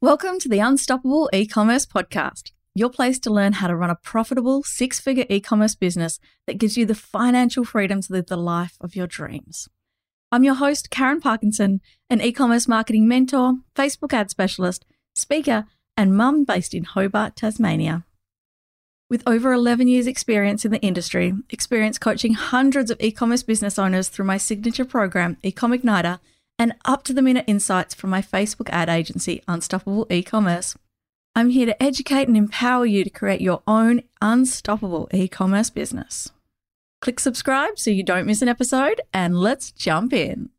Welcome to the Unstoppable E-commerce podcast, your place to learn how to run a profitable six-figure e-commerce business that gives you the financial freedom to live the life of your dreams. I'm your host, Karen Parkinson, an e-commerce marketing mentor, Facebook ad specialist, speaker, and mum based in Hobart, Tasmania. With over 11 years' experience in the industry, experience coaching hundreds of e commerce business owners through my signature program, eComm Ignitor, and up to the minute insights from my Facebook ad agency, Unstoppable E Commerce. I'm here to educate and empower you to create your own unstoppable e commerce business. Click subscribe so you don't miss an episode, and let's jump in.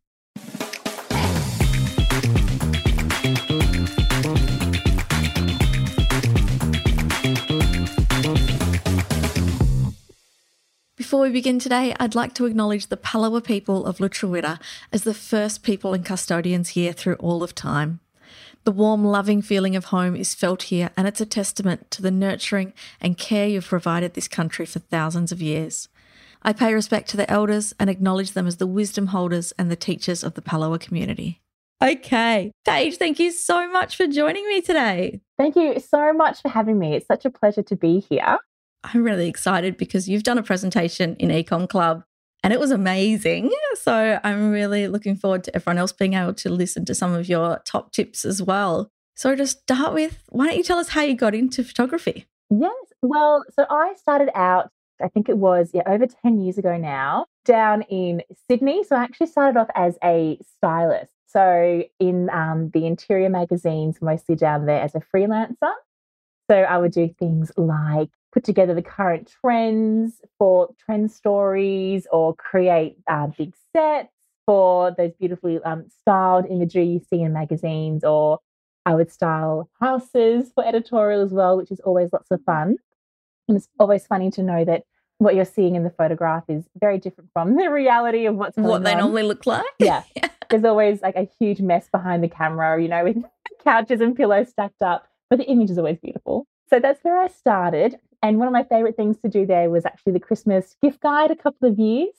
Before we begin today, I'd like to acknowledge the Palawa people of Lutruwita as the first people and custodians here through all of time. The warm, loving feeling of home is felt here, and it's a testament to the nurturing and care you've provided this country for thousands of years. I pay respect to the elders and acknowledge them as the wisdom holders and the teachers of the Palawa community. Okay, Paige, thank you so much for joining me today. Thank you so much for having me. It's such a pleasure to be here. I'm really excited because you've done a presentation in Ecom Club and it was amazing. So I'm really looking forward to everyone else being able to listen to some of your top tips as well. So to start with, why don't you tell us how you got into photography? Yes. Well, so I started out, I think it was yeah, over 10 years ago now, down in Sydney. So I actually started off as a stylist. So in um, the interior magazines, mostly down there as a freelancer. So I would do things like put together the current trends for trend stories or create uh, big sets for those beautifully um, styled imagery you see in magazines or I would style houses for editorial as well, which is always lots of fun. And it's always funny to know that what you're seeing in the photograph is very different from the reality of what's what they on. normally look like. Yeah. There's always like a huge mess behind the camera, you know, with couches and pillows stacked up, but the image is always beautiful. So that's where I started. And one of my favorite things to do there was actually the Christmas gift guide a couple of years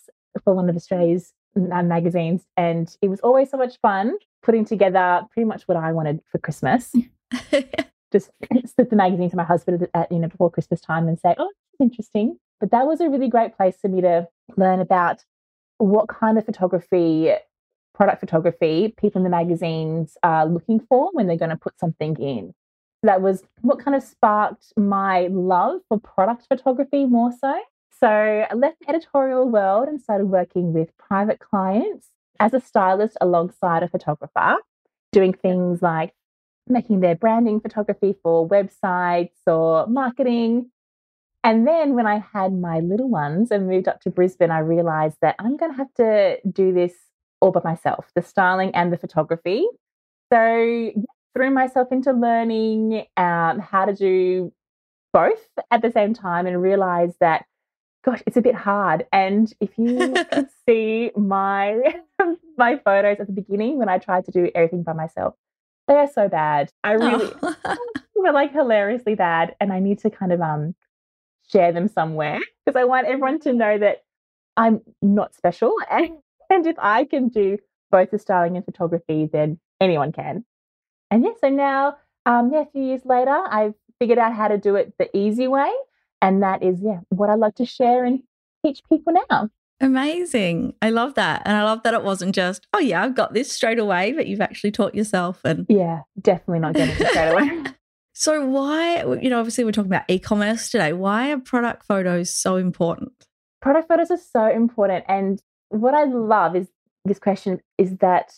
for one of Australia's uh, magazines. And it was always so much fun putting together pretty much what I wanted for Christmas. Just slip the magazine to my husband at, you know, before Christmas time and say, oh, interesting. But that was a really great place for me to learn about what kind of photography, product photography, people in the magazines are looking for when they're going to put something in that was what kind of sparked my love for product photography more so. So I left the editorial world and started working with private clients as a stylist alongside a photographer, doing things like making their branding photography for websites or marketing. And then when I had my little ones and moved up to Brisbane, I realized that I'm going to have to do this all by myself the styling and the photography. So threw myself into learning um, how to do both at the same time and realized that gosh it's a bit hard. And if you could see my my photos at the beginning when i tried to do everything by myself they are so bad. I really oh. were like hilariously bad and i need to kind of um share them somewhere because i want everyone to know that i'm not special. And, and if i can do both the styling and photography then anyone can and yeah, so now, um, yeah, a few years later, I've figured out how to do it the easy way. And that is, yeah, what I love to share and teach people now. Amazing. I love that. And I love that it wasn't just, oh, yeah, I've got this straight away, but you've actually taught yourself. And yeah, definitely not getting it straight away. so, why, you know, obviously we're talking about e commerce today. Why are product photos so important? Product photos are so important. And what I love is this question is that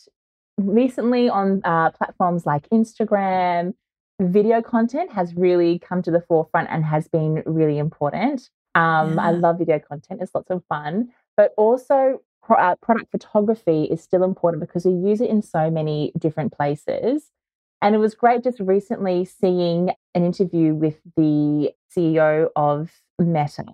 recently on uh, platforms like Instagram, video content has really come to the forefront and has been really important. Um, yeah. I love video content, it's lots of fun, but also pro- uh, product photography is still important because we use it in so many different places. And it was great just recently seeing an interview with the CEO of Meta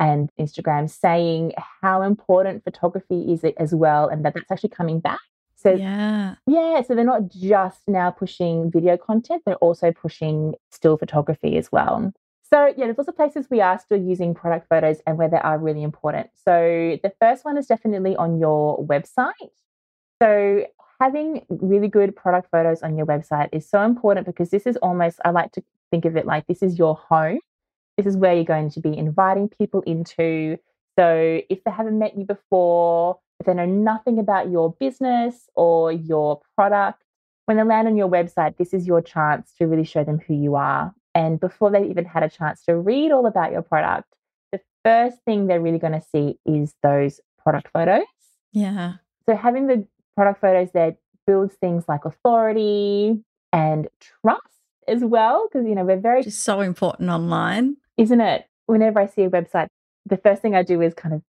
and Instagram saying how important photography is as well, and that that's actually coming back. So yeah. Yeah. So they're not just now pushing video content, they're also pushing still photography as well. So yeah, there's lots of places we are still using product photos and where they are really important. So the first one is definitely on your website. So having really good product photos on your website is so important because this is almost, I like to think of it like this is your home. This is where you're going to be inviting people into. So if they haven't met you before, they know nothing about your business or your product, when they land on your website, this is your chance to really show them who you are. And before they've even had a chance to read all about your product, the first thing they're really going to see is those product photos. Yeah. So having the product photos there builds things like authority and trust as well. Because, you know, we're very. Just so important online. Isn't it? Whenever I see a website, the first thing I do is kind of,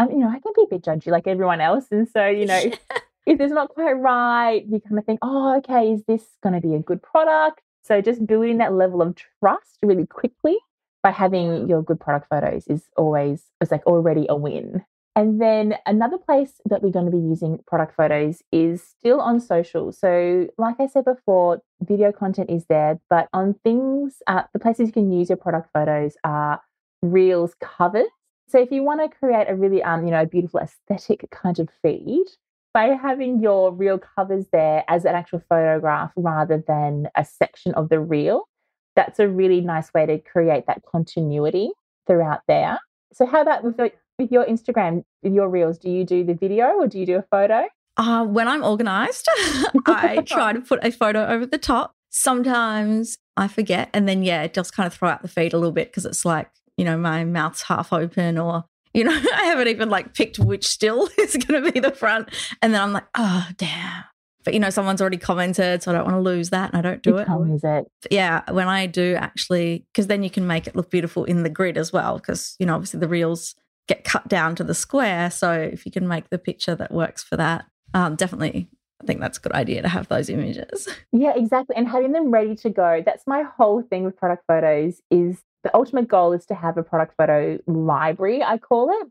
um, you know, I can be a bit judgy like everyone else. And so, you know, if it's not quite right, you kind of think, oh, okay, is this going to be a good product? So just building that level of trust really quickly by having your good product photos is always, it's like already a win. And then another place that we're going to be using product photos is still on social. So, like I said before, video content is there, but on things, uh, the places you can use your product photos are Reels covers. So, if you want to create a really, um, you know, beautiful aesthetic kind of feed, by having your reel covers there as an actual photograph rather than a section of the reel, that's a really nice way to create that continuity throughout there. So, how about with your, with your Instagram, with your reels? Do you do the video or do you do a photo? Uh, when I'm organized, I try to put a photo over the top. Sometimes I forget, and then, yeah, it just kind of throw out the feed a little bit because it's like, you know, my mouth's half open or you know, I haven't even like picked which still is going to be the front. And then I'm like, oh, damn. But, you know, someone's already commented, so I don't want to lose that and I don't do it. It. Yeah, when I do actually, because then you can make it look beautiful in the grid as well, because, you know, obviously the reels get cut down to the square. So if you can make the picture that works for that, um, definitely I think that's a good idea to have those images. Yeah, exactly. And having them ready to go. That's my whole thing with product photos is the ultimate goal is to have a product photo library, I call it,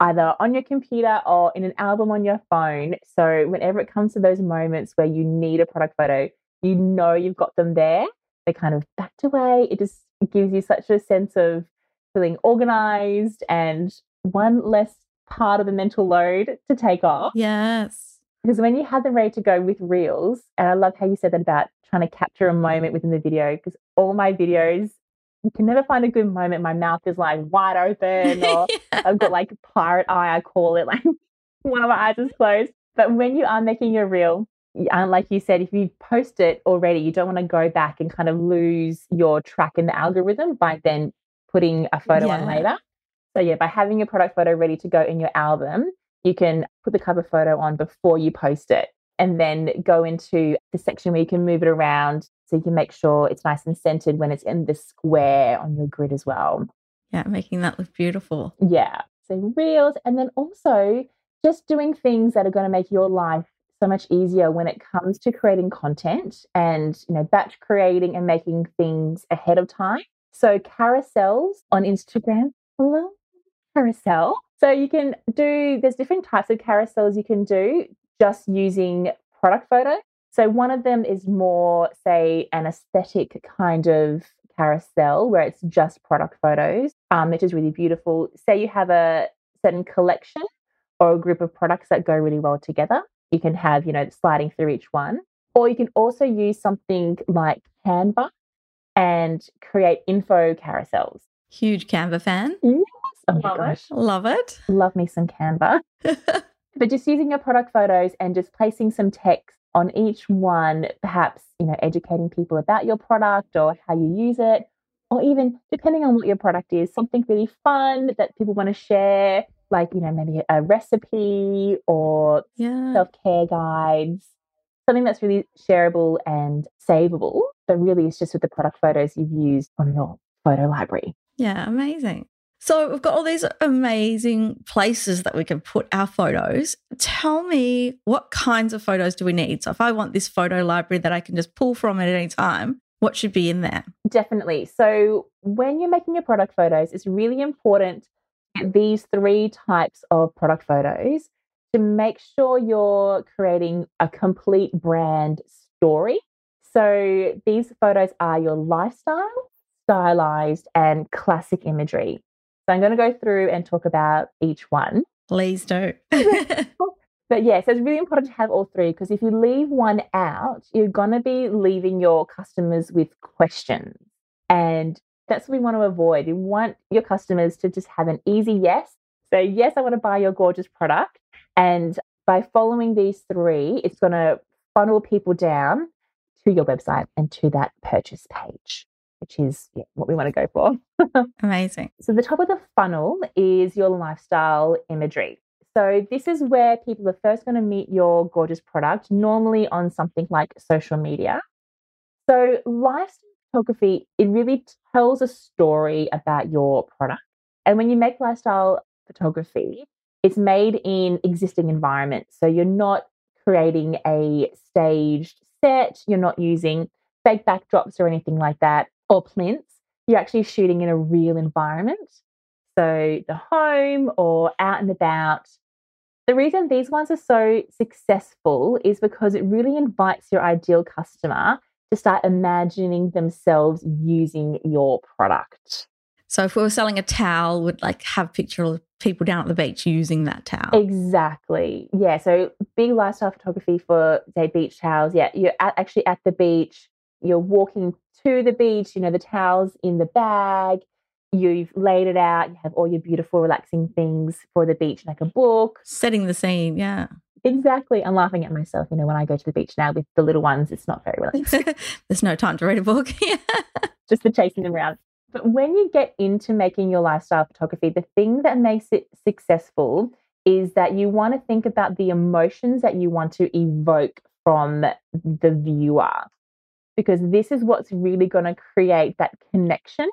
either on your computer or in an album on your phone. So whenever it comes to those moments where you need a product photo, you know you've got them there. They're kind of backed away. It just gives you such a sense of feeling organized and one less part of the mental load to take off. Yes. Because when you have them ready to go with reels, and I love how you said that about trying to capture a moment within the video, because all my videos you can never find a good moment. My mouth is like wide open, or yeah. I've got like pirate eye, I call it, like one of my eyes is closed. But when you are making your reel, uh, like you said, if you post it already, you don't want to go back and kind of lose your track in the algorithm by then putting a photo yeah. on later. So, yeah, by having your product photo ready to go in your album, you can put the cover photo on before you post it and then go into the section where you can move it around so you can make sure it's nice and centered when it's in the square on your grid as well. Yeah, making that look beautiful. Yeah. So reels and then also just doing things that are going to make your life so much easier when it comes to creating content and you know batch creating and making things ahead of time. So carousels on Instagram. Hello, carousel. So you can do there's different types of carousels you can do just using product photo. So one of them is more, say, an aesthetic kind of carousel where it's just product photos, um, which is really beautiful. Say you have a certain collection or a group of products that go really well together. You can have, you know, sliding through each one. Or you can also use something like Canva and create info carousels. Huge Canva fan. Yes. Oh my Love gosh. It. Love it. Love me some Canva. but just using your product photos and just placing some text on each one, perhaps, you know, educating people about your product or how you use it, or even depending on what your product is, something really fun that people want to share, like, you know, maybe a recipe or yeah. self care guides, something that's really shareable and savable. But really, it's just with the product photos you've used on your photo library. Yeah, amazing. So we've got all these amazing places that we can put our photos. Tell me what kinds of photos do we need? So if I want this photo library that I can just pull from at any time, what should be in there? Definitely. So when you're making your product photos, it's really important these three types of product photos to make sure you're creating a complete brand story. So these photos are your lifestyle, stylized, and classic imagery. So I'm going to go through and talk about each one. Please do. But yes, yeah, so it's really important to have all three because if you leave one out, you're going to be leaving your customers with questions. And that's what we want to avoid. You want your customers to just have an easy yes. So, yes, I want to buy your gorgeous product. And by following these three, it's going to funnel people down to your website and to that purchase page, which is yeah, what we want to go for. Amazing. So, the top of the funnel is your lifestyle imagery. So, this is where people are first going to meet your gorgeous product, normally on something like social media. So, lifestyle photography, it really tells a story about your product. And when you make lifestyle photography, it's made in existing environments. So you're not creating a staged set, you're not using fake backdrops or anything like that, or plinths. You're actually shooting in a real environment. So the home or out and about. The reason these ones are so successful is because it really invites your ideal customer to start imagining themselves using your product. So if we were selling a towel, would like have picture of people down at the beach using that towel. Exactly. Yeah. So big lifestyle photography for say beach towels. Yeah, you're at, actually at the beach. You're walking to the beach. You know the towels in the bag. You've laid it out. You have all your beautiful, relaxing things for the beach, like a book. Setting the scene. Yeah. Exactly. I'm laughing at myself. You know, when I go to the beach now with the little ones, it's not very relaxing. There's no time to read a book. Just the chasing them around. But when you get into making your lifestyle photography, the thing that makes it successful is that you want to think about the emotions that you want to evoke from the viewer. Because this is what's really going to create that connection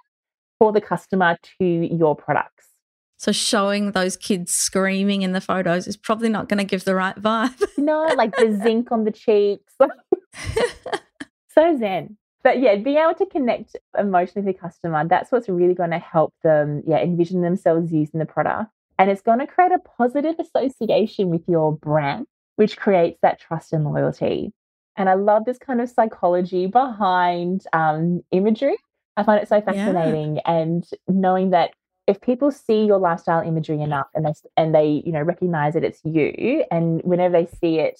for the customer to your products. So showing those kids screaming in the photos is probably not going to give the right vibe. no, like the zinc on the cheeks. so zen. But yeah, being able to connect emotionally with the customer, that's what's really going to help them, yeah, envision themselves using the product. And it's going to create a positive association with your brand, which creates that trust and loyalty. And I love this kind of psychology behind um, imagery. I find it so fascinating. Yeah. And knowing that if people see your lifestyle imagery enough and they and they you know recognize that it's you and whenever they see it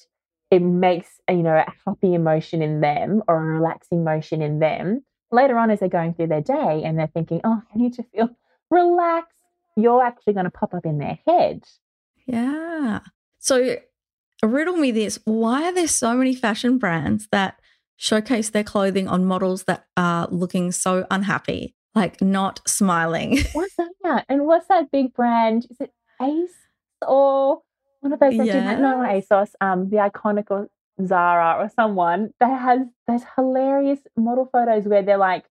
it makes you know a happy emotion in them or a relaxing motion in them later on as they're going through their day and they're thinking oh i need to feel relaxed you're actually going to pop up in their head yeah so riddle me this why are there so many fashion brands that showcase their clothing on models that are looking so unhappy like not smiling. What's that? And what's that big brand? Is it Ace or one of those that yeah. not ASOS, um, the iconic or Zara or someone that has those hilarious model photos where they're like,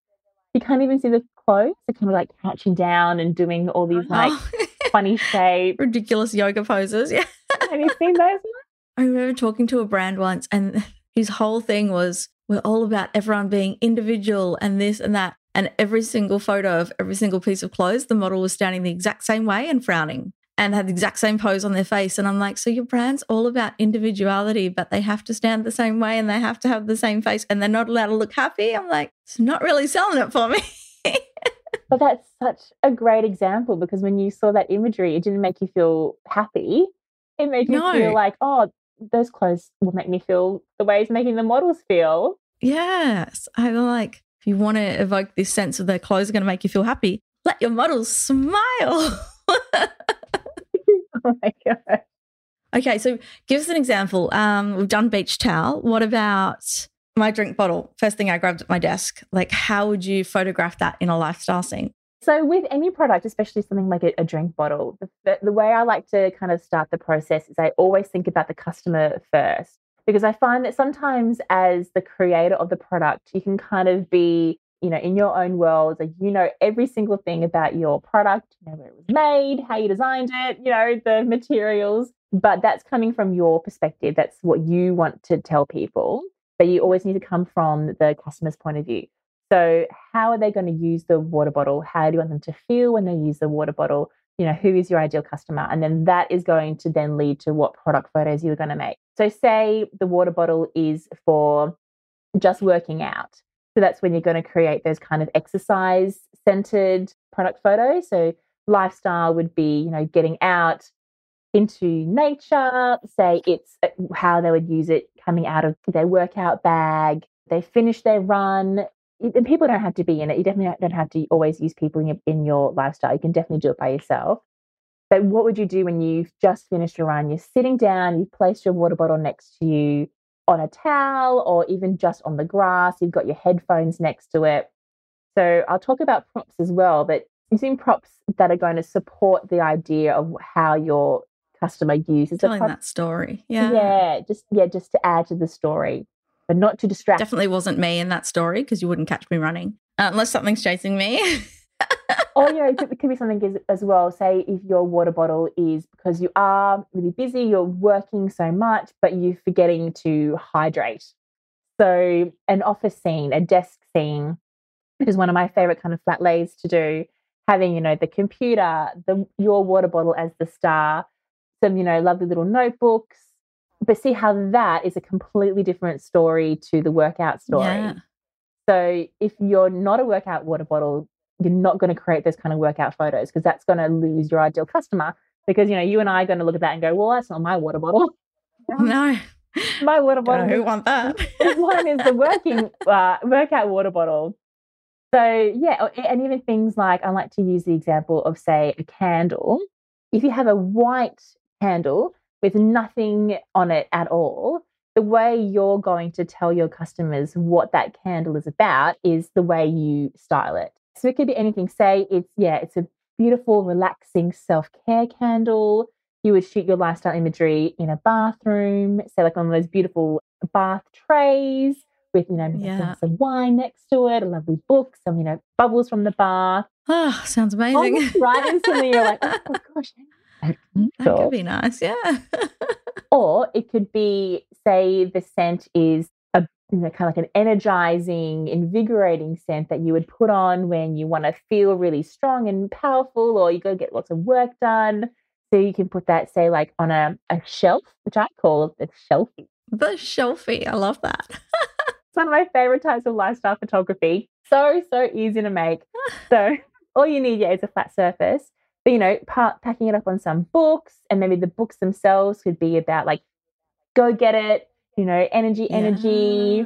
you can't even see the clothes. They're kind of like crouching down and doing all these like funny shapes, ridiculous yoga poses. Yeah. Have you seen those? I remember talking to a brand once, and his whole thing was we're all about everyone being individual and this and that. And every single photo of every single piece of clothes, the model was standing the exact same way and frowning and had the exact same pose on their face. And I'm like, so your brand's all about individuality, but they have to stand the same way and they have to have the same face and they're not allowed to look happy. I'm like, it's not really selling it for me. but that's such a great example because when you saw that imagery, it didn't make you feel happy. It made you no. feel like, oh, those clothes will make me feel the way it's making the models feel. Yes. I'm like, if you want to evoke this sense of their clothes are going to make you feel happy, let your models smile. oh my God. Okay, so give us an example. Um, we've done beach towel. What about my drink bottle? First thing I grabbed at my desk. Like, how would you photograph that in a lifestyle scene? So, with any product, especially something like a, a drink bottle, the, the way I like to kind of start the process is I always think about the customer first because I find that sometimes as the creator of the product, you can kind of be, you know, in your own world, like you know every single thing about your product, you know where it was made, how you designed it, you know, the materials, but that's coming from your perspective. That's what you want to tell people. But you always need to come from the customer's point of view. So, how are they going to use the water bottle? How do you want them to feel when they use the water bottle? you know who is your ideal customer and then that is going to then lead to what product photos you're going to make so say the water bottle is for just working out so that's when you're going to create those kind of exercise centered product photos so lifestyle would be you know getting out into nature. Say it's uh, how they would use it coming out of their workout bag. They finish their run. And people don't have to be in it. You definitely don't have to always use people in your, in your lifestyle. You can definitely do it by yourself. But what would you do when you've just finished your run? You're sitting down, you've placed your water bottle next to you on a towel or even just on the grass. You've got your headphones next to it. So I'll talk about props as well, but using props that are going to support the idea of how your customer uses telling that story. Yeah. Yeah. Just yeah, just to add to the story, but not to distract. Definitely wasn't me in that story because you wouldn't catch me running uh, unless something's chasing me. or you know, it could, it could be something as, as well. Say if your water bottle is because you are really busy, you're working so much, but you're forgetting to hydrate. So an office scene, a desk scene, is one of my favorite kind of flat lays to do having, you know, the computer, the your water bottle as the star, some, you know, lovely little notebooks. But see how that is a completely different story to the workout story. Yeah. So if you're not a workout water bottle, you're not going to create those kind of workout photos because that's going to lose your ideal customer. Because you know, you and I are going to look at that and go, "Well, that's not my water bottle." No, my water bottle. Who want that? One is the working uh, workout water bottle so, yeah, and even things like I like to use the example of, say, a candle. If you have a white candle with nothing on it at all, the way you're going to tell your customers what that candle is about is the way you style it. So it could be anything. Say it's, yeah, it's a beautiful, relaxing self care candle. You would shoot your lifestyle imagery in a bathroom, say, like on those beautiful bath trays with, you know, yeah. some wine next to it, a lovely book, some, you know, bubbles from the bath. Oh, sounds amazing. right instantly you're like, oh gosh. That could be nice, yeah. or it could be, say, the scent is a you know, kind of like an energizing, invigorating scent that you would put on when you want to feel really strong and powerful, or you go get lots of work done. So you can put that, say, like on a, a shelf, which I call a shelfie. The shelfie. I love that. It's one of my favorite types of lifestyle photography. So, so easy to make. so, all you need, yeah, is a flat surface. But, you know, pa- packing it up on some books, and maybe the books themselves could be about like, go get it, you know, energy, energy,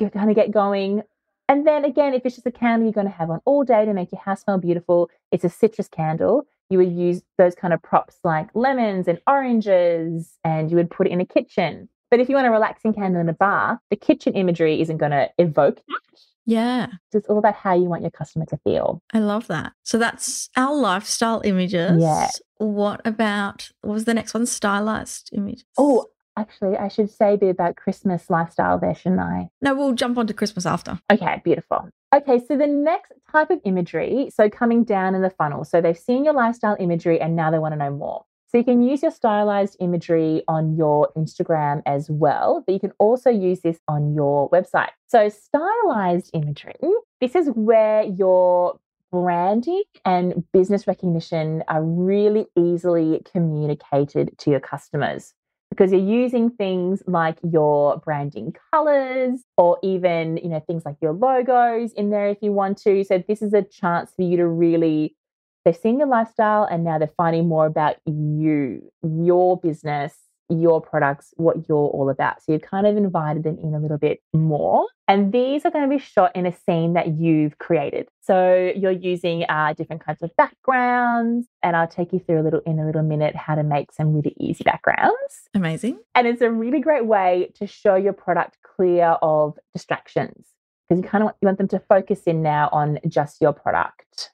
yeah. kind of get going. And then again, if it's just a candle you're going to have on all day to make your house smell beautiful, it's a citrus candle. You would use those kind of props like lemons and oranges, and you would put it in a kitchen. But if you want a relaxing candle in a bar, the kitchen imagery isn't going to evoke that. Yeah. It's all about how you want your customer to feel. I love that. So that's our lifestyle images. Yeah. What about, what was the next one? Stylized images. Oh, actually, I should say a bit about Christmas lifestyle there, shouldn't I? No, we'll jump onto Christmas after. Okay, beautiful. Okay, so the next type of imagery, so coming down in the funnel. So they've seen your lifestyle imagery and now they want to know more. So you can use your stylized imagery on your Instagram as well, but you can also use this on your website. So, stylized imagery, this is where your branding and business recognition are really easily communicated to your customers because you're using things like your branding colors or even you know things like your logos in there if you want to so this is a chance for you to really they've seeing your lifestyle and now they're finding more about you, your business, your products, what you're all about. So you've kind of invited them in a little bit more. And these are going to be shot in a scene that you've created. So you're using uh, different kinds of backgrounds, and I'll take you through a little in a little minute how to make some really easy backgrounds. Amazing. And it's a really great way to show your product clear of distractions because you kind of want, you want them to focus in now on just your product.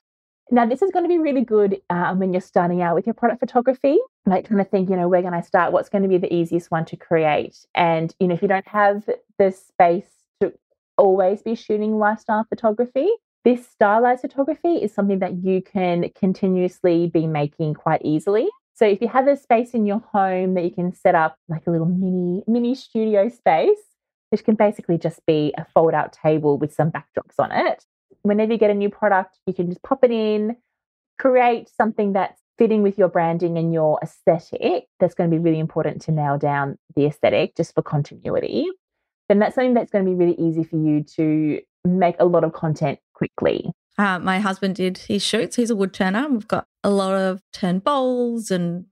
Now, this is going to be really good um, when you're starting out with your product photography, like trying to think, you know, where can I start? What's going to be the easiest one to create? And, you know, if you don't have the space to always be shooting lifestyle photography, this stylized photography is something that you can continuously be making quite easily. So if you have a space in your home that you can set up like a little mini mini studio space, which can basically just be a fold out table with some backdrops on it, whenever you get a new product, you can just pop it in, create something that's fitting with your branding and your aesthetic. That's going to be really important to nail down the aesthetic just for continuity. Then that's something that's going to be really easy for you to make a lot of content quickly. Uh, my husband did his shoots. He's a wood turner. We've got a lot of turned bowls and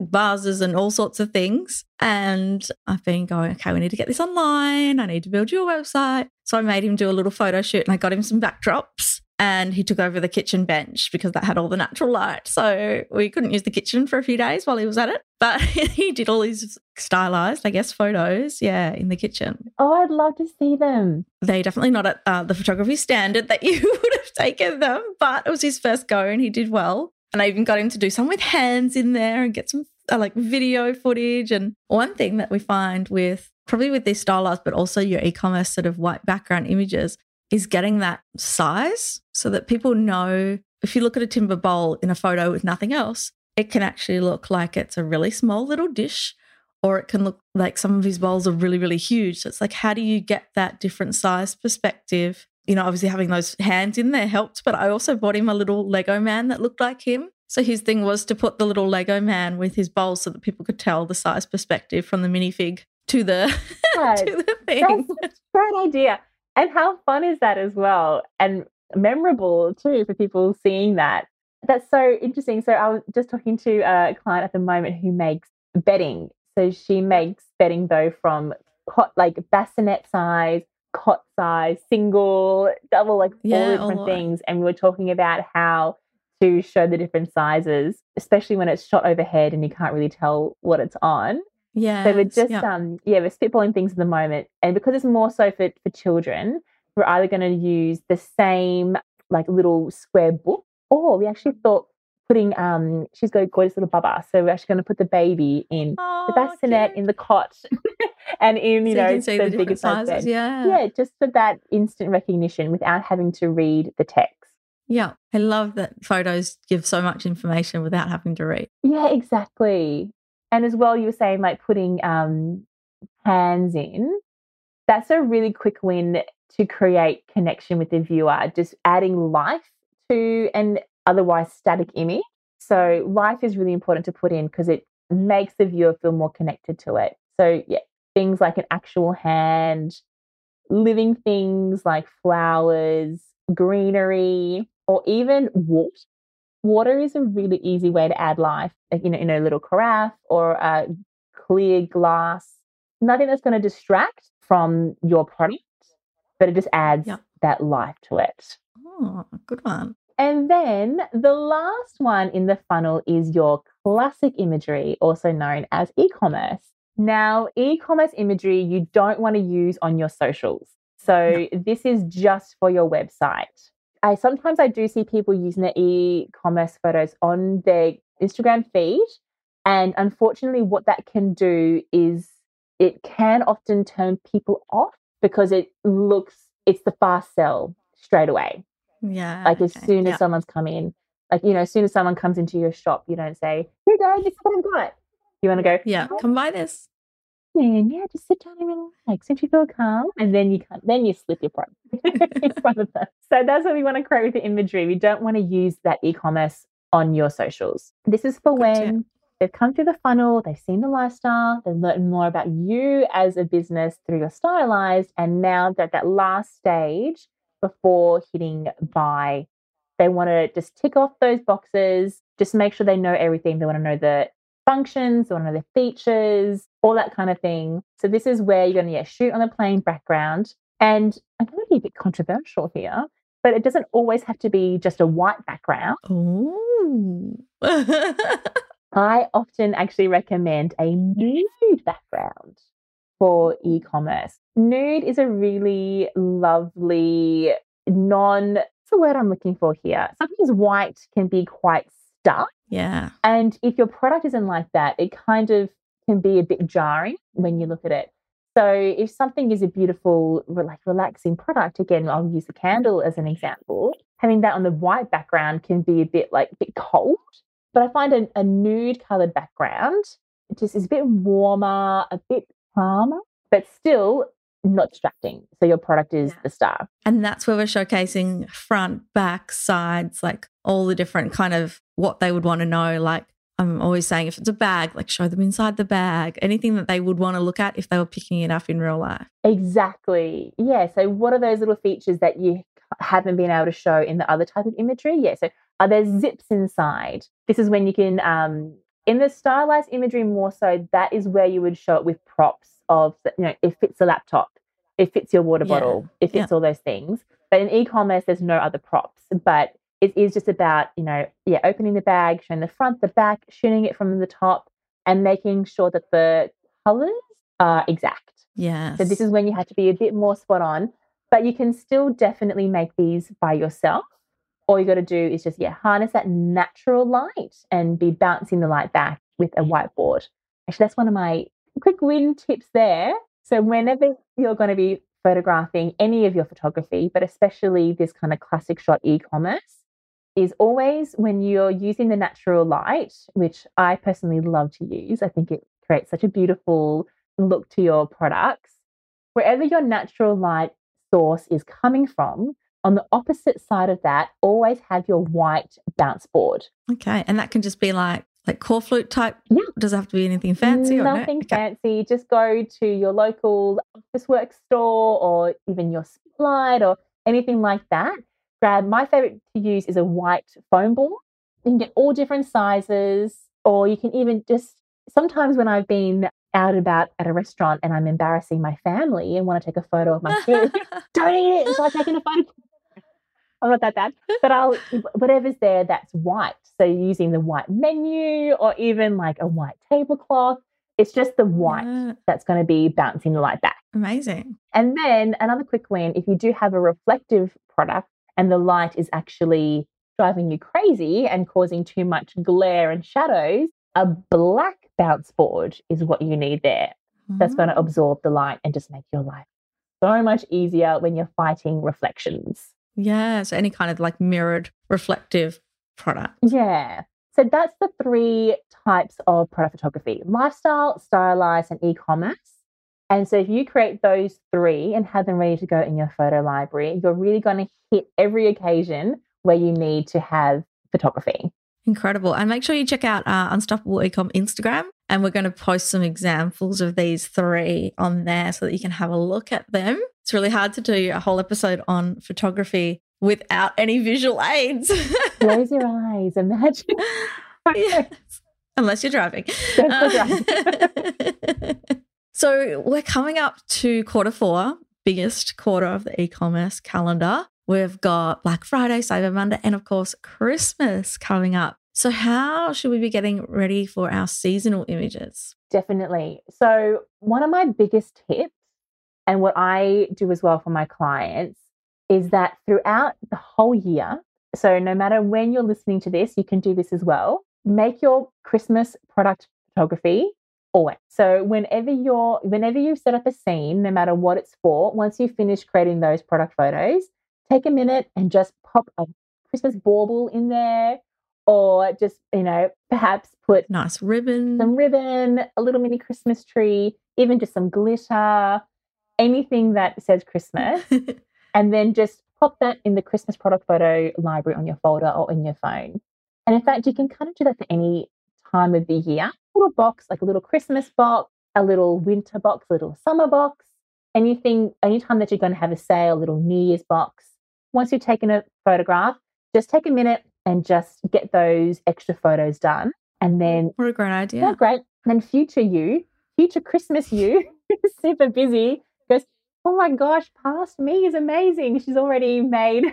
vases and all sorts of things. And I've been going, okay, we need to get this online. I need to build your website. So I made him do a little photo shoot and I got him some backdrops and he took over the kitchen bench because that had all the natural light. So we couldn't use the kitchen for a few days while he was at it. But he did all these stylized, I guess, photos, yeah, in the kitchen. Oh, I'd love to see them. They're definitely not at uh, the photography standard that you would have taken them, but it was his first go and he did well. And I even got him to do some with hands in there and get some uh, like video footage. And one thing that we find with probably with these stylized, but also your e commerce sort of white background images is getting that size so that people know if you look at a timber bowl in a photo with nothing else, it can actually look like it's a really small little dish or it can look like some of his bowls are really, really huge. So it's like, how do you get that different size perspective? You know, obviously having those hands in there helped, but I also bought him a little Lego man that looked like him. So his thing was to put the little Lego man with his bowl so that people could tell the size perspective from the minifig to the right. to the thing. That's a great idea. And how fun is that as well? And memorable too for people seeing that. That's so interesting. So I was just talking to a client at the moment who makes bedding. So she makes bedding though from like bassinet size, cot size, single, double, like four yeah, different things. And we were talking about how to show the different sizes, especially when it's shot overhead and you can't really tell what it's on. Yeah. So we're just yeah. um yeah, we're spitballing things at the moment. And because it's more so for, for children, we're either going to use the same like little square book, or we actually thought putting um she's got a gorgeous little baba. So we're actually going to put the baby in oh, the bassinet in the cot and in, you so know, you the, the bigger size bed. Yeah. Yeah, just for that instant recognition without having to read the text. Yeah, I love that photos give so much information without having to read. Yeah, exactly. And as well, you were saying like putting um, hands in. That's a really quick win to create connection with the viewer, just adding life to an otherwise static image. So, life is really important to put in because it makes the viewer feel more connected to it. So, yeah, things like an actual hand, living things like flowers, greenery, or even water water is a really easy way to add life, like, you know, in a little carafe or a clear glass. Nothing that's going to distract from your product, but it just adds yep. that life to it. Oh, good one. And then the last one in the funnel is your classic imagery, also known as e commerce. Now, e commerce imagery you don't want to use on your socials. So, no. this is just for your website. I sometimes I do see people using their e-commerce photos on their Instagram feed. And unfortunately, what that can do is it can often turn people off because it looks it's the fast sell straight away. Yeah. Like as okay. soon as yeah. someone's come in, like you know, as soon as someone comes into your shop, you don't say, "Here, guys, this is what I've got." You want to go? Yeah, oh, come buy this and yeah, just sit down and relax. Don't you feel calm? And then you can then you slip your product in front of them. So that's what we want to create with the imagery. We don't want to use that e-commerce on your socials. This is for gotcha. when they've come through the funnel, they've seen the lifestyle, they've learned more about you as a business through your stylized, and now that that last stage before hitting buy, they want to just tick off those boxes, just make sure they know everything. They want to know the functions, to know the features, all that kind of thing. So this is where you're going to yeah, shoot on a plain background. And I'm going to be a bit controversial here, but it doesn't always have to be just a white background. I often actually recommend a nude background for e-commerce. Nude is a really lovely non what's the word I'm looking for here? Sometimes white can be quite stark. Yeah. And if your product isn't like that, it kind of can be a bit jarring when you look at it. So if something is a beautiful, like relaxing product, again, I'll use the candle as an example. Having that on the white background can be a bit like a bit cold. But I find a, a nude colored background it just is a bit warmer, a bit calmer, but still not distracting. So your product is yeah. the star. And that's where we're showcasing front, back, sides, like all the different kind of what they would want to know. Like I'm always saying if it's a bag, like show them inside the bag, anything that they would want to look at if they were picking it up in real life. Exactly. Yeah. So, what are those little features that you haven't been able to show in the other type of imagery? Yeah. So, are there zips inside? This is when you can um, In the stylized imagery, more so, that is where you would show it with props of, you know, it fits a laptop, it fits your water Yeah. bottle, it fits Yeah. all those things. But in e-commerce, there's no other props. But it is just about, you know, yeah, opening the bag, showing the front, the back, shooting it from the top, and making sure that the colors are exact. Yeah. So this is when you have to be a bit more spot on, but you can still definitely make these by yourself. All you got to do is just yeah, harness that natural light and be bouncing the light back with a whiteboard. Actually, that's one of my quick win tips there. So whenever you're going to be photographing any of your photography, but especially this kind of classic shot e-commerce, is always when you're using the natural light, which I personally love to use. I think it creates such a beautiful look to your products. Wherever your natural light source is coming from, on the opposite side of that, always have your white bounce board. okay. And that can just be like like core flute type. Yeah. Does it have to be anything fancy or no? Nothing Okay. fancy. Just go to your local Officeworks store or even your spotlight or anything like that. Grab my favorite to use is a white foam board. You can get all different sizes, or you can even just sometimes when I've been out and about at a restaurant and I'm embarrassing my family and want to take a photo of my kids, don't eat it. It's like taking a photo. I'm not that bad, but I'll whatever's there that's white. So using the white menu or even like a white tablecloth, it's just the white Yeah. that's going to be bouncing the light back. Amazing. And then another quick win if you do have a reflective product and the light is actually driving you crazy and causing too much glare and shadows, a black bounce board is what you need there. That's going to Mm. absorb the light and just make your life so much easier when you're fighting reflections. Yeah. So any kind of like mirrored reflective product. Yeah. So that's the three types of product photography lifestyle, stylized, and e commerce. And so if you create those three and have them ready to go in your photo library, you're really going to hit every occasion where you need to have photography. Incredible. And make sure you check out uh, Unstoppable Ecom Instagram. And we're going to post some examples of these three on there so that you can have a look at them. It's really hard to do a whole episode on photography without any visual aids. Close your eyes, imagine. yes. Unless you're driving. Your Uh, so we're coming up to quarter four, biggest quarter of the e-commerce calendar. We've got Black Friday, Cyber Monday, and of course Christmas coming up. So how should we be getting ready for our seasonal images? Definitely. So, one of my biggest tips, and what I do as well for my clients, is that throughout the whole year, so no matter when you're listening to this, you can do this as well. Make your Christmas product photography always. So whenever you're whenever you set up a scene, no matter what it's for, once you finish creating those product photos, take a minute and just pop a Christmas bauble in there or just, you know, perhaps put Nice ribbon. some ribbon, a little mini Christmas tree, even just some glitter, anything that says Christmas, and then just pop that in the Christmas product photo library on your folder or in your phone. And in fact, you can kind of do that for any time of the year. Little box, like a little Christmas box, a little winter box, a little summer box, anything, anytime that you're going to have a sale, a little New Year's box. Once you've taken a photograph, just take a minute and just get those extra photos done. And then what a great yeah, idea. great. And then future you, future Christmas you, super busy, goes, Oh my gosh, past me is amazing. She's already made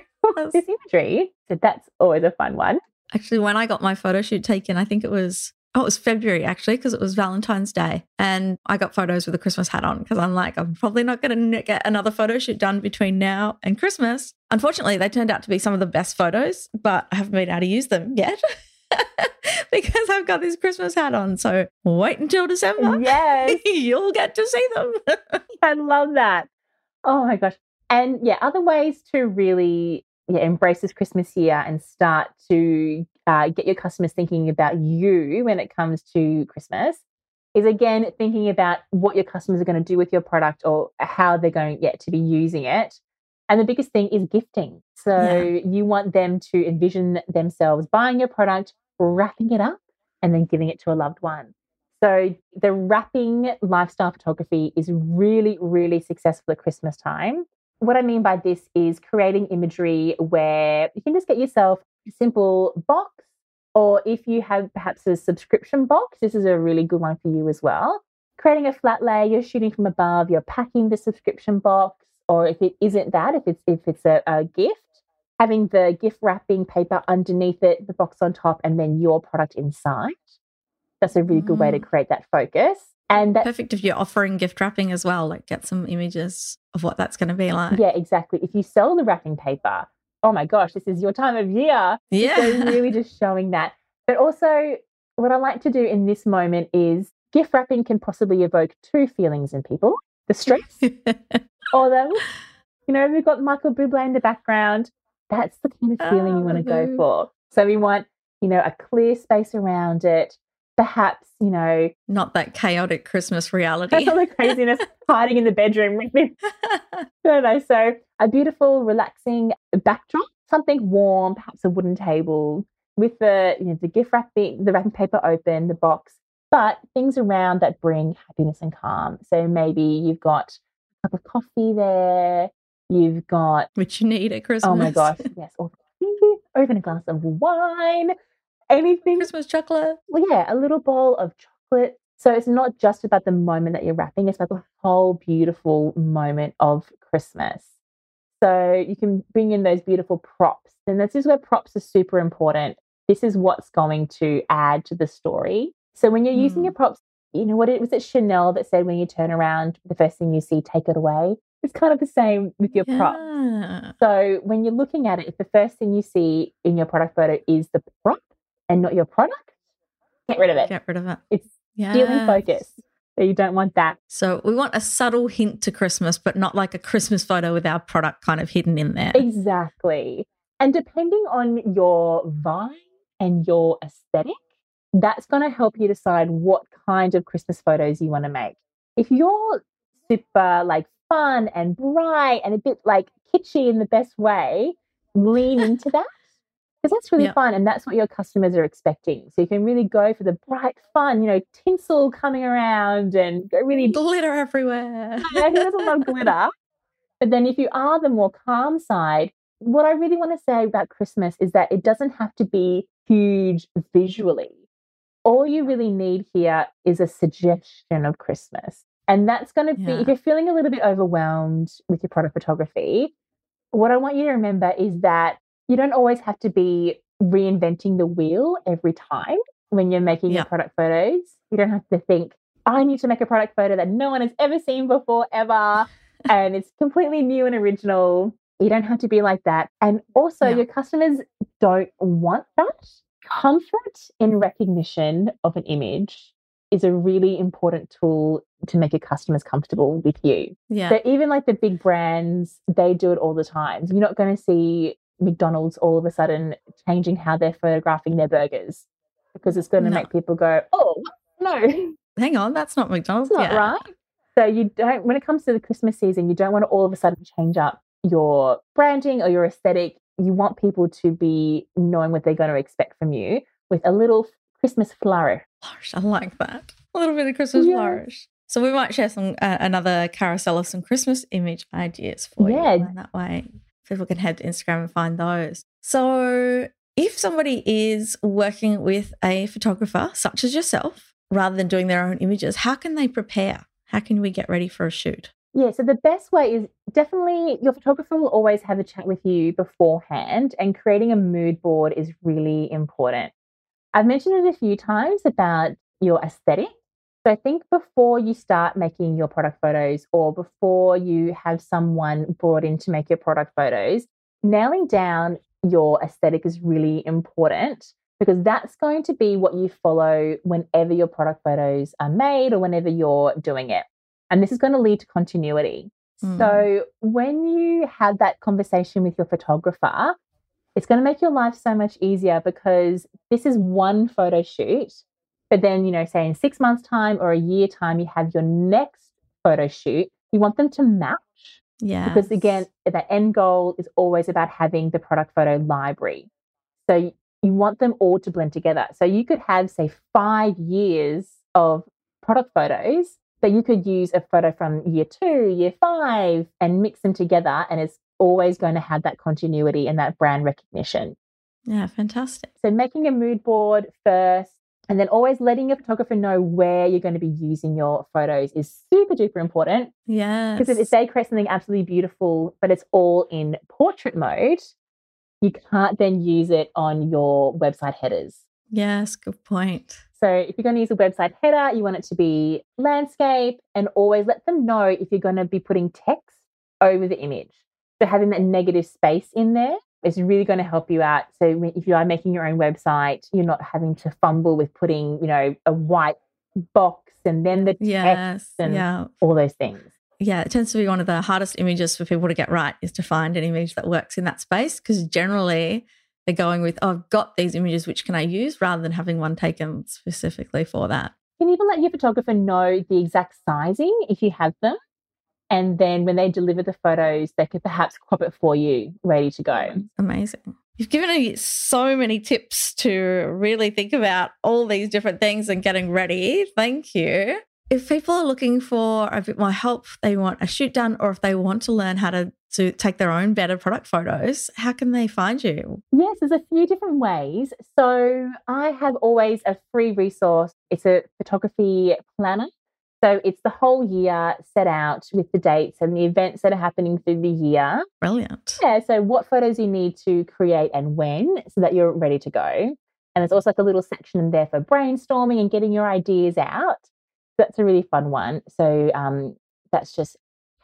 this imagery. So that's always a fun one. Actually, when I got my photo shoot taken, I think it was oh, it was February actually because it was Valentine's Day, and I got photos with a Christmas hat on because I'm like, I'm probably not going to get another photo shoot done between now and Christmas. Unfortunately, they turned out to be some of the best photos, but I haven't been able to use them yet. because I've got this Christmas hat on. So wait until December. Yes, You'll get to see them. I love that. Oh my gosh. And yeah, other ways to really yeah, embrace this Christmas year and start to uh, get your customers thinking about you when it comes to Christmas is again thinking about what your customers are going to do with your product or how they're going yet to be using it. And the biggest thing is gifting. So Yeah. you want them to envision themselves buying your product, wrapping it up, and then giving it to a loved one. So the wrapping lifestyle photography is really, really successful at Christmas time. What I mean by this is creating imagery where you can just get yourself simple box Or if you have perhaps a subscription box, this is a really good one for you as well. Creating a flat layer, you're shooting from above, you're packing the subscription box, or if it isn't that, if it's if it's a, a gift, having the gift wrapping paper underneath it, the box on top, and then your product inside. That's a really mm. good way to mm. create that focus. And that's perfect if you're offering gift wrapping as well, like get some images of what that's going to be like. Yeah, exactly. If you sell the wrapping paper, oh my gosh, this is your time of year. Yeah. So really just showing that. But also, what I like to do in this moment is gift wrapping can possibly evoke two feelings in people the stress or the, you know, we've got Michael Bublé in the background. That's the kind of feeling oh, you want to go for. So we want, you know, a clear space around it perhaps, you know, not that chaotic Christmas reality. all the craziness hiding in the bedroom with me. no. So a beautiful, relaxing backdrop, something warm, perhaps a wooden table with the, you know, the gift wrapping, the wrapping paper open, the box, but things around that bring happiness and calm. So maybe you've got a cup of coffee there. You've got which you need at Christmas. Oh my gosh, yes. Or even a glass of wine anything. Christmas chocolate. Well, yeah, a little bowl of chocolate. So it's not just about the moment that you're wrapping, it's about the whole beautiful moment of Christmas. So you can bring in those beautiful props. And this is where props are super important. This is what's going to add to the story. So when you're mm. using your props, you know what it was it Chanel that said when you turn around, the first thing you see, take it away. It's kind of the same with your yeah. props. So when you're looking at it, if the first thing you see in your product photo is the prop, and not your product, get rid of it. Get rid of it. It's yes. stealing focus. So you don't want that. So we want a subtle hint to Christmas, but not like a Christmas photo with our product kind of hidden in there. Exactly. And depending on your vibe and your aesthetic, that's going to help you decide what kind of Christmas photos you want to make. If you're super like fun and bright and a bit like kitschy in the best way, lean into that because that's really yep. fun and that's what your customers are expecting. So you can really go for the bright, fun, you know, tinsel coming around and go really glitter everywhere. yeah, who doesn't love glitter? But then if you are the more calm side, what I really want to say about Christmas is that it doesn't have to be huge visually. All you really need here is a suggestion of Christmas. And that's going to be, yeah. if you're feeling a little bit overwhelmed with your product photography, what I want you to remember is that you don't always have to be reinventing the wheel every time when you're making yeah. your product photos. You don't have to think, I need to make a product photo that no one has ever seen before, ever. and it's completely new and original. You don't have to be like that. And also, yeah. your customers don't want that. Comfort in recognition of an image is a really important tool to make your customers comfortable with you. Yeah. So even like the big brands, they do it all the time. You're not going to see McDonald's all of a sudden changing how they're photographing their burgers because it's going to no. make people go, oh, no. Hang on, that's not McDonald's. That's not yeah. right. So you don't, when it comes to the Christmas season, you don't want to all of a sudden change up your branding or your aesthetic. You want people to be knowing what they're going to expect from you with a little Christmas flourish. Flourish, I like that. A little bit of Christmas yeah. flourish. So we might share some uh, another carousel of some Christmas image ideas for yeah. you. And that way people can head to Instagram and find those. So, if somebody is working with a photographer such as yourself, rather than doing their own images, how can they prepare? How can we get ready for a shoot? Yeah, so the best way is definitely your photographer will always have a chat with you beforehand, and creating a mood board is really important. I've mentioned it a few times about your aesthetic so I think before you start making your product photos or before you have someone brought in to make your product photos, nailing down your aesthetic is really important because that's going to be what you follow whenever your product photos are made or whenever you're doing it. And this is going to lead to continuity. Mm. So when you have that conversation with your photographer, it's going to make your life so much easier because this is one photo shoot but then, you know, say in six months' time or a year time, you have your next photo shoot, you want them to match. Yeah. Because again, the end goal is always about having the product photo library. So you want them all to blend together. So you could have, say, five years of product photos, but you could use a photo from year two, year five, and mix them together. And it's always going to have that continuity and that brand recognition. Yeah, fantastic. So making a mood board first, and then always letting your photographer know where you're going to be using your photos is super duper important. Yeah. Because if they create something absolutely beautiful, but it's all in portrait mode, you can't then use it on your website headers. Yes, good point. So if you're going to use a website header, you want it to be landscape and always let them know if you're going to be putting text over the image. So having that negative space in there is really going to help you out. So if you are making your own website, you're not having to fumble with putting, you know, a white box and then the text Yes. and Yeah. all those things. Yeah, it tends to be one of the hardest images for people to get right is to find an image that works in that space because generally they're going with, oh, I've got these images, which can I use rather than having one taken specifically for that. Can you can even let your photographer know the exact sizing if you have them. And then when they deliver the photos, they could perhaps crop it for you, ready to go. Amazing. You've given me so many tips to really think about all these different things and getting ready. Thank you. If people are looking for a bit more help, they want a shoot done, or if they want to learn how to, to take their own better product photos, how can they find you? Yes, there's a few different ways. So I have always a free resource. It's a photography planner. So it's the whole year set out with the dates and the events that are happening through the year. Brilliant. Yeah, so what photos you need to create and when so that you're ready to go. And there's also like a little section in there for brainstorming and getting your ideas out. That's a really fun one. So um, that's just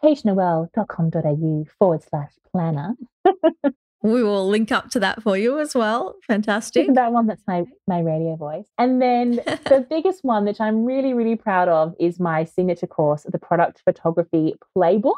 paigenoelle.com.au forward slash planner. We will link up to that for you as well. Fantastic. That one that's my, my radio voice? And then the biggest one, which I'm really, really proud of, is my signature course, the Product Photography Playbook.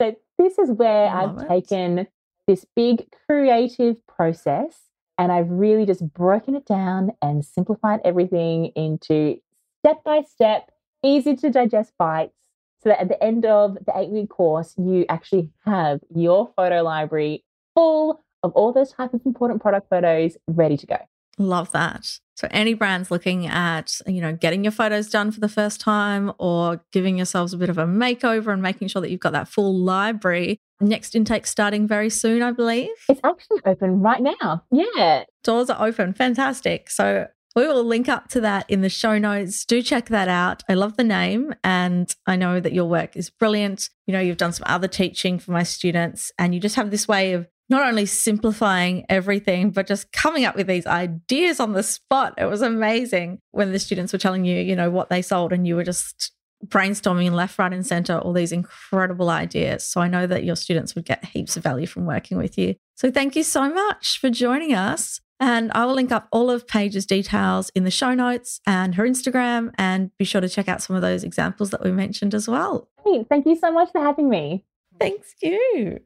So this is where I've it. taken this big creative process and I've really just broken it down and simplified everything into step by step, easy to digest bites. So that at the end of the eight week course, you actually have your photo library full of all those type of important product photos ready to go. Love that. So any brands looking at, you know, getting your photos done for the first time or giving yourselves a bit of a makeover and making sure that you've got that full library. Next intake starting very soon, I believe. It's actually open right now. Yeah. Doors are open. Fantastic. So we will link up to that in the show notes. Do check that out. I love the name and I know that your work is brilliant. You know, you've done some other teaching for my students and you just have this way of not only simplifying everything, but just coming up with these ideas on the spot. It was amazing when the students were telling you, you know, what they sold and you were just brainstorming left, right, and center all these incredible ideas. So I know that your students would get heaps of value from working with you. So thank you so much for joining us. And I will link up all of Paige's details in the show notes and her Instagram. And be sure to check out some of those examples that we mentioned as well. Hey, thank you so much for having me. Thanks you.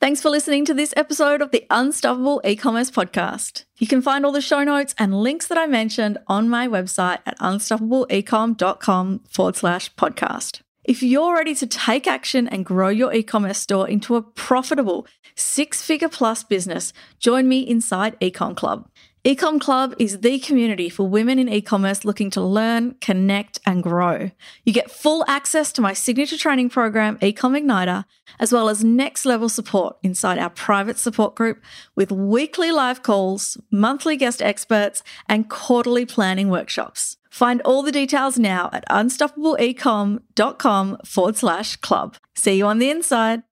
Thanks for listening to this episode of the Unstoppable E-commerce podcast. You can find all the show notes and links that I mentioned on my website at unstoppableecom.com forward slash podcast. If you're ready to take action and grow your e-commerce store into a profitable six-figure plus business, join me inside Ecom Club. Ecom Club is the community for women in e commerce looking to learn, connect, and grow. You get full access to my signature training program, eComm Ignitor, as well as next level support inside our private support group with weekly live calls, monthly guest experts, and quarterly planning workshops. Find all the details now at unstoppableecom.com forward slash club. See you on the inside.